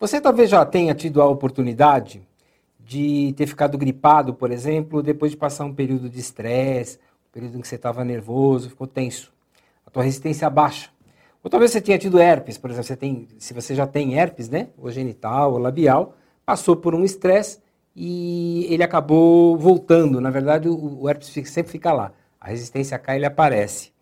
Você talvez já tenha tido a oportunidade de ter ficado gripado, por exemplo, depois de passar um período de estresse, um período em que você estava nervoso, ficou tenso. A tua resistência baixa. Ou talvez você tenha tido herpes, por exemplo, você tem, se você já tem herpes, né, ou genital, ou labial, passou por um estresse e ele acabou voltando. Na verdade, o, o herpes sempre fica lá. A resistência cai, ele aparece.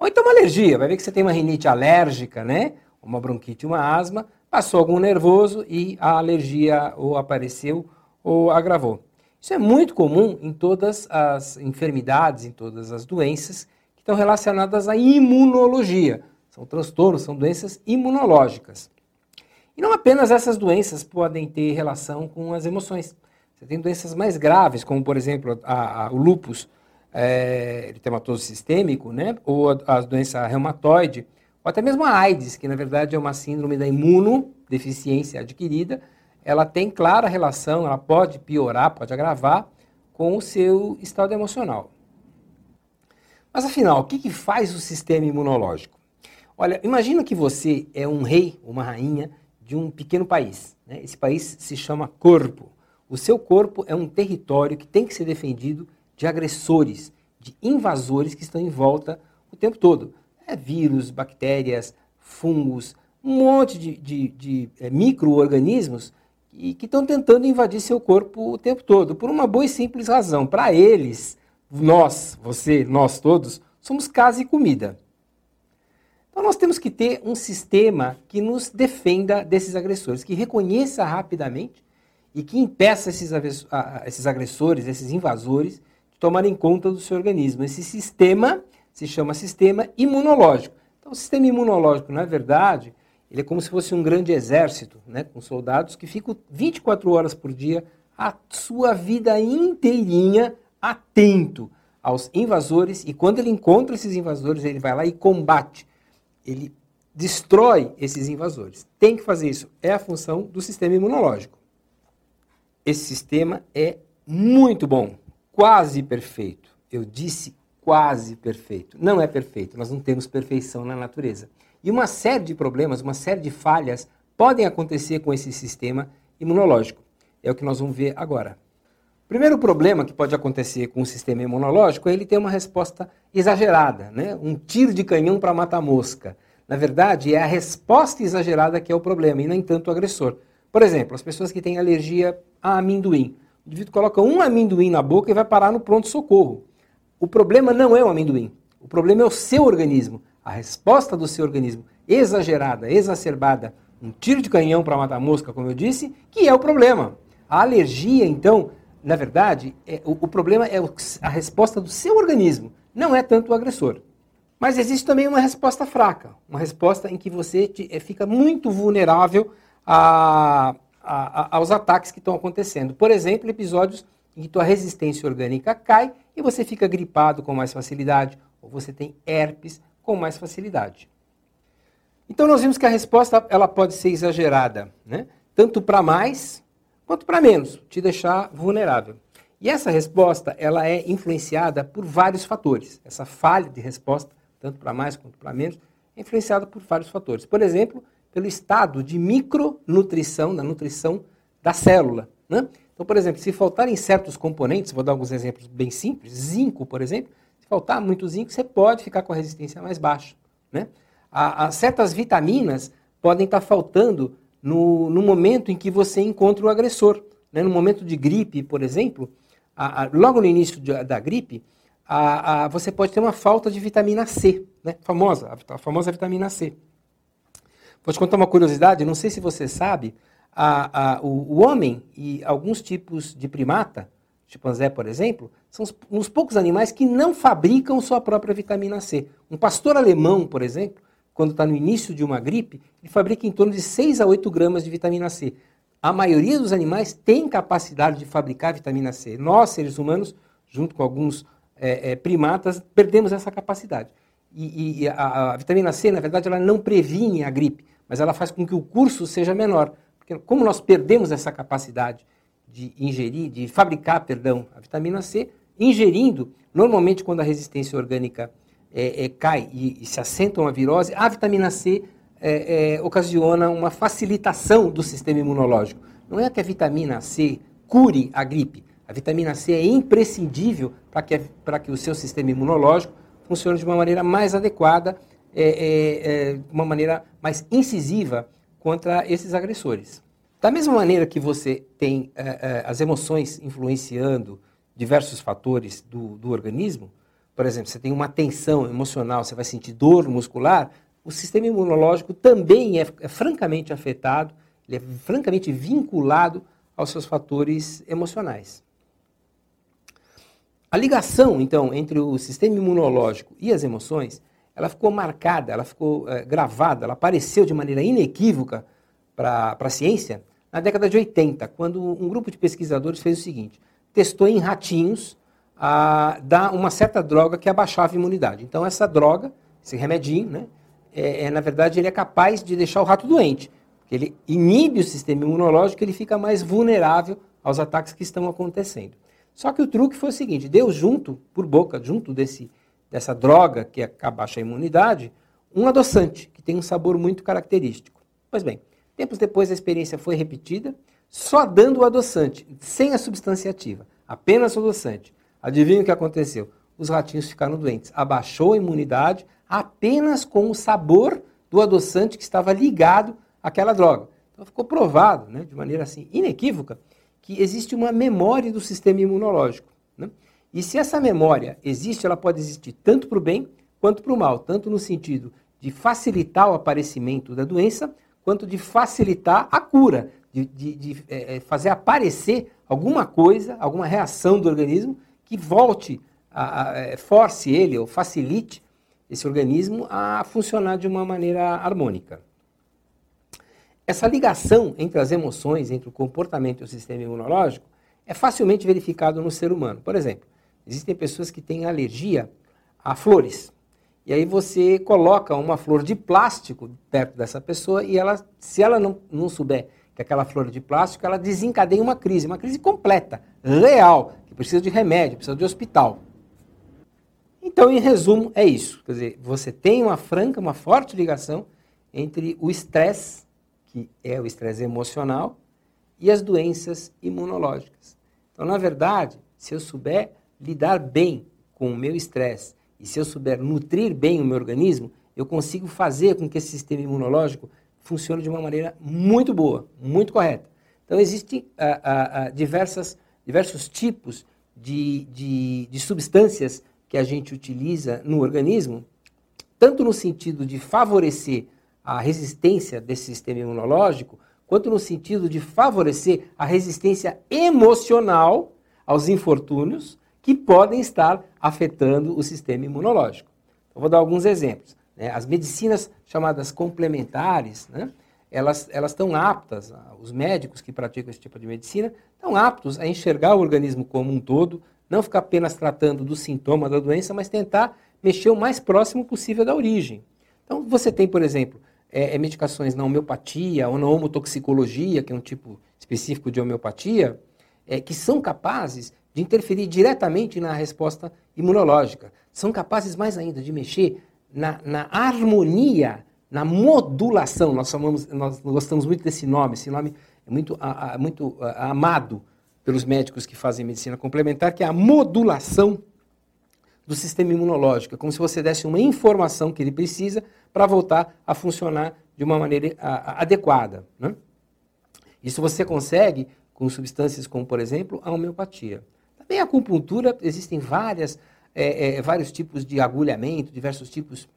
Ou então uma alergia, vai ver que você tem uma rinite alérgica, né? Uma bronquite, uma asma, passou algum nervoso e a alergia ou apareceu ou agravou. Isso é muito comum em todas as enfermidades, em todas as doenças que estão relacionadas à imunologia. São transtornos, são doenças imunológicas. E não apenas essas doenças podem ter relação com as emoções. Você tem doenças mais graves, como por exemplo a, a, o lúpus, é, eritematoso sistêmico, né? ou a, a doença reumatoide, ou até mesmo a AIDS, que na verdade é uma síndrome da imunodeficiência adquirida, ela tem clara relação, ela pode piorar, pode agravar com o seu estado emocional. Mas afinal, o que, que faz o sistema imunológico? Olha, imagina que você é um rei, uma rainha de um pequeno país. Né? Esse país se chama corpo. O seu corpo é um território que tem que ser defendido de agressores, de invasores que estão em volta o tempo todo. É vírus, bactérias, fungos, um monte de, de, de é, micro-organismos que estão tentando invadir seu corpo o tempo todo, por uma boa e simples razão. Para eles, nós, você, nós todos, somos casa e comida. Então nós temos que ter um sistema que nos defenda desses agressores, que reconheça rapidamente e que impeça esses, esses agressores, esses invasores, tomarem conta do seu organismo. Esse sistema se chama sistema imunológico. Então, o sistema imunológico, na verdade, ele é como se fosse um grande exército, né, com soldados que ficam 24 horas por dia, a sua vida inteirinha, atento aos invasores. E quando ele encontra esses invasores, ele vai lá e combate. Ele destrói esses invasores. Tem que fazer isso. É a função do sistema imunológico. Esse sistema é muito bom quase perfeito. Eu disse quase perfeito. Não é perfeito, nós não temos perfeição na natureza. E uma série de problemas, uma série de falhas podem acontecer com esse sistema imunológico. É o que nós vamos ver agora. O primeiro problema que pode acontecer com o sistema imunológico é ele ter uma resposta exagerada, né? um tiro de canhão para matar mosca. Na verdade, é a resposta exagerada que é o problema e nem tanto o agressor. Por exemplo, as pessoas que têm alergia a amendoim. O indivíduo coloca um amendoim na boca e vai parar no pronto-socorro. O problema não é o amendoim. O problema é o seu organismo. A resposta do seu organismo, exagerada, exacerbada, um tiro de canhão para matar mosca, como eu disse, que é o problema. A alergia, então, na verdade, é, o, o, problema é a resposta do seu organismo, não é tanto o agressor. Mas existe também uma resposta fraca, uma resposta em que você te, é, fica muito vulnerável a, a, a, aos ataques que estão acontecendo. Por exemplo, episódios em que tua resistência orgânica cai e você fica gripado com mais facilidade, ou você tem herpes com mais facilidade. Então nós vimos que a resposta ela pode ser exagerada, né? tanto para mais quanto para menos, te deixar vulnerável. E essa resposta ela é influenciada por vários fatores. Essa falha de resposta, tanto para mais quanto para menos, é influenciada por vários fatores. Por exemplo, pelo estado de micronutrição, da nutrição da célula. Né? Então, por exemplo, se faltarem certos componentes, vou dar alguns exemplos bem simples, zinco, por exemplo, se faltar muito zinco, você pode ficar com a resistência mais baixa. Né? A, a certas vitaminas podem estar faltando no, no, momento em que você encontra o agressor. Né? No momento de gripe, por exemplo, a, a, logo no início de, da gripe, você pode ter uma falta de vitamina C, né? famosa, a famosa vitamina C. Vou te contar uma curiosidade, não sei se você sabe, a, a, o, o, homem e alguns tipos de primata, chimpanzé, por exemplo, são os, uns poucos animais que não fabricam sua própria vitamina C. Um pastor alemão, por exemplo, quando está no início de uma gripe, ele fabrica em torno de 6 a 8 gramas de vitamina C. A maioria dos animais tem capacidade de fabricar vitamina C. Nós, seres humanos, junto com alguns é, é, primatas, perdemos essa capacidade. E, e a, a, vitamina C, na verdade, ela não previne a gripe mas ela faz com que o curso seja menor. Porque como nós perdemos essa capacidade de ingerir, de fabricar, perdão, a vitamina C, ingerindo, normalmente quando a resistência orgânica é, é, cai e, e, se assenta uma virose, a vitamina C é, é, ocasiona uma facilitação do sistema imunológico. Não é que a vitamina C cure a gripe. A vitamina C é imprescindível para que, que o seu sistema imunológico funcione de uma maneira mais adequada, é, é, é, uma maneira mais incisiva contra esses agressores. Da mesma maneira que você tem é, é, as emoções influenciando diversos fatores do, do organismo, por exemplo, você tem uma tensão emocional, você vai sentir dor muscular, o sistema imunológico também é, é francamente afetado, ele é francamente vinculado aos seus fatores emocionais. A ligação, então, entre o sistema imunológico e as emoções, ela ficou marcada, ela ficou é, gravada, ela apareceu de maneira inequívoca para a ciência na década de 80, quando um grupo de pesquisadores fez o seguinte: testou em ratinhos a uma certa droga que abaixava a imunidade. Então, essa droga, esse remedinho, né, é, é, na verdade, ele é capaz de deixar o rato doente. Ele inibe o sistema imunológico, ele fica mais vulnerável aos ataques que estão acontecendo. Só que o truque foi o seguinte: deu junto, por boca, junto desse, dessa droga que abaixa a imunidade, um adoçante, que tem um sabor muito característico. Pois bem, tempos depois a experiência foi repetida, só dando o adoçante, sem a substância ativa, apenas o adoçante. Adivinha o que aconteceu? Os ratinhos ficaram doentes. Abaixou a imunidade apenas com o sabor do adoçante que estava ligado àquela droga. Então ficou provado, né, de maneira assim inequívoca, que existe uma memória do sistema imunológico. Né? E se essa memória existe, ela pode existir tanto para o bem quanto para o mal, tanto no sentido de facilitar o aparecimento da doença, quanto de facilitar a cura, de, de, de é, fazer aparecer alguma coisa, alguma reação do organismo que volte, a, a, é, force ele ou facilite esse organismo a funcionar de uma maneira harmônica. Essa ligação entre as emoções, entre o comportamento e o sistema imunológico, é facilmente verificado no ser humano. Por exemplo, existem pessoas que têm alergia a flores. E aí você coloca uma flor de plástico perto dessa pessoa e ela, se ela não, não souber que aquela flor é de plástico, ela desencadeia uma crise, uma crise completa, real, que precisa de remédio, precisa de hospital. Então, em resumo, é isso. Quer dizer, você tem uma franca, uma forte ligação entre o estresse, que é o estresse emocional, e as doenças imunológicas. Então, na verdade, se eu souber lidar bem com o meu estresse e se eu souber nutrir bem o meu organismo, eu consigo fazer com que esse sistema imunológico funcione de uma maneira muito boa, muito correta. Então, existem ah, ah, ah, diversas diversos tipos de, de, de substâncias que a gente utiliza no organismo, tanto no sentido de favorecer a resistência desse sistema imunológico, quanto no sentido de favorecer a resistência emocional aos infortúnios que podem estar afetando o sistema imunológico. Eu vou dar alguns exemplos. Né? As medicinas chamadas complementares, né? elas, elas estão aptas, os médicos que praticam esse tipo de medicina, estão aptos a enxergar o organismo como um todo, não ficar apenas tratando do sintoma da doença, mas tentar mexer o mais próximo possível da origem. Então, você tem, por exemplo, é, é medicações na homeopatia ou na homotoxicologia, que é um tipo específico de homeopatia, é, que são capazes de interferir diretamente na resposta imunológica. São capazes mais ainda de mexer na, na harmonia na modulação. Nós, chamamos, nós gostamos muito desse nome, esse nome é muito, a, a, muito a, amado pelos médicos que fazem medicina complementar, que é a modulação do sistema imunológico. É como se você desse uma informação que ele precisa para voltar a funcionar de uma maneira adequada. Né? Isso você consegue com substâncias como, por exemplo, a homeopatia. A acupuntura, existem várias, é, é, vários tipos de agulhamento, diversos tipos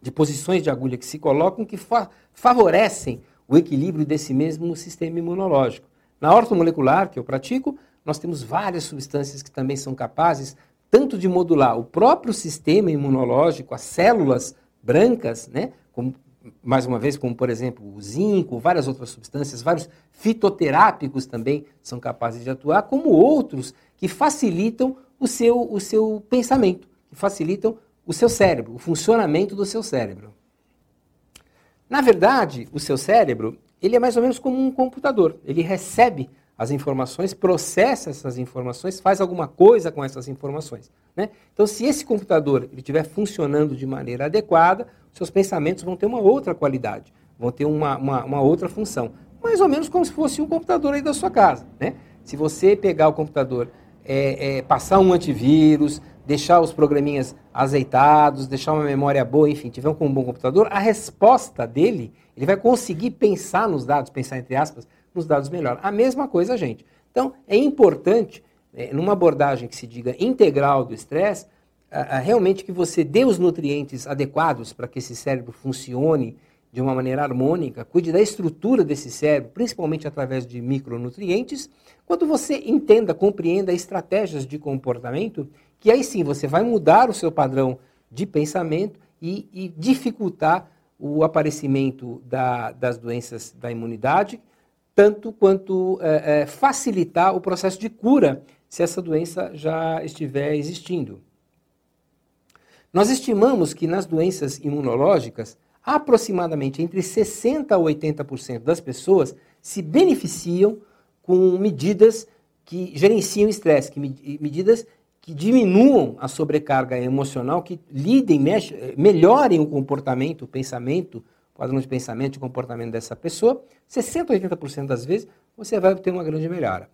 de posições de agulha que se colocam que fa favorecem o equilíbrio desse mesmo sistema imunológico. Na ortomolecular, que eu pratico, nós temos várias substâncias que também são capazes tanto de modular o próprio sistema imunológico, as células brancas, né, como, mais uma vez, como por exemplo o zinco, várias outras substâncias, vários fitoterápicos também são capazes de atuar, como outros que facilitam o seu, o seu pensamento, que facilitam o seu cérebro, o funcionamento do seu cérebro. Na verdade, o seu cérebro, ele é mais ou menos como um computador. Ele recebe as informações, processa essas informações, faz alguma coisa com essas informações. Né? Então, se esse computador estiver funcionando de maneira adequada, seus pensamentos vão ter uma outra qualidade, vão ter uma, uma, uma outra função. Mais ou menos como se fosse um computador aí da sua casa. Né? Se você pegar o computador, é, é, passar um antivírus, deixar os programinhas azeitados, deixar uma memória boa, enfim, tiver um bom computador, a resposta dele, ele vai conseguir pensar nos dados, pensar entre aspas, nos dados melhor. A mesma coisa, gente. Então, é importante, é, numa abordagem que se diga integral do estresse, realmente que você dê os nutrientes adequados para que esse cérebro funcione de uma maneira harmônica, cuide da estrutura desse cérebro, principalmente através de micronutrientes, quando você entenda, compreenda estratégias de comportamento, que aí sim você vai mudar o seu padrão de pensamento e, e dificultar o aparecimento da, das doenças da imunidade, tanto quanto é, é, facilitar o processo de cura se essa doença já estiver existindo. Nós estimamos que nas doenças imunológicas, aproximadamente entre 60% a 80% das pessoas se beneficiam com medidas que gerenciam o estresse, que medidas que diminuam a sobrecarga emocional, que lidem, melhorem o comportamento, o pensamento, o padrão de pensamento e comportamento dessa pessoa, 60% a 80% das vezes você vai ter uma grande melhora.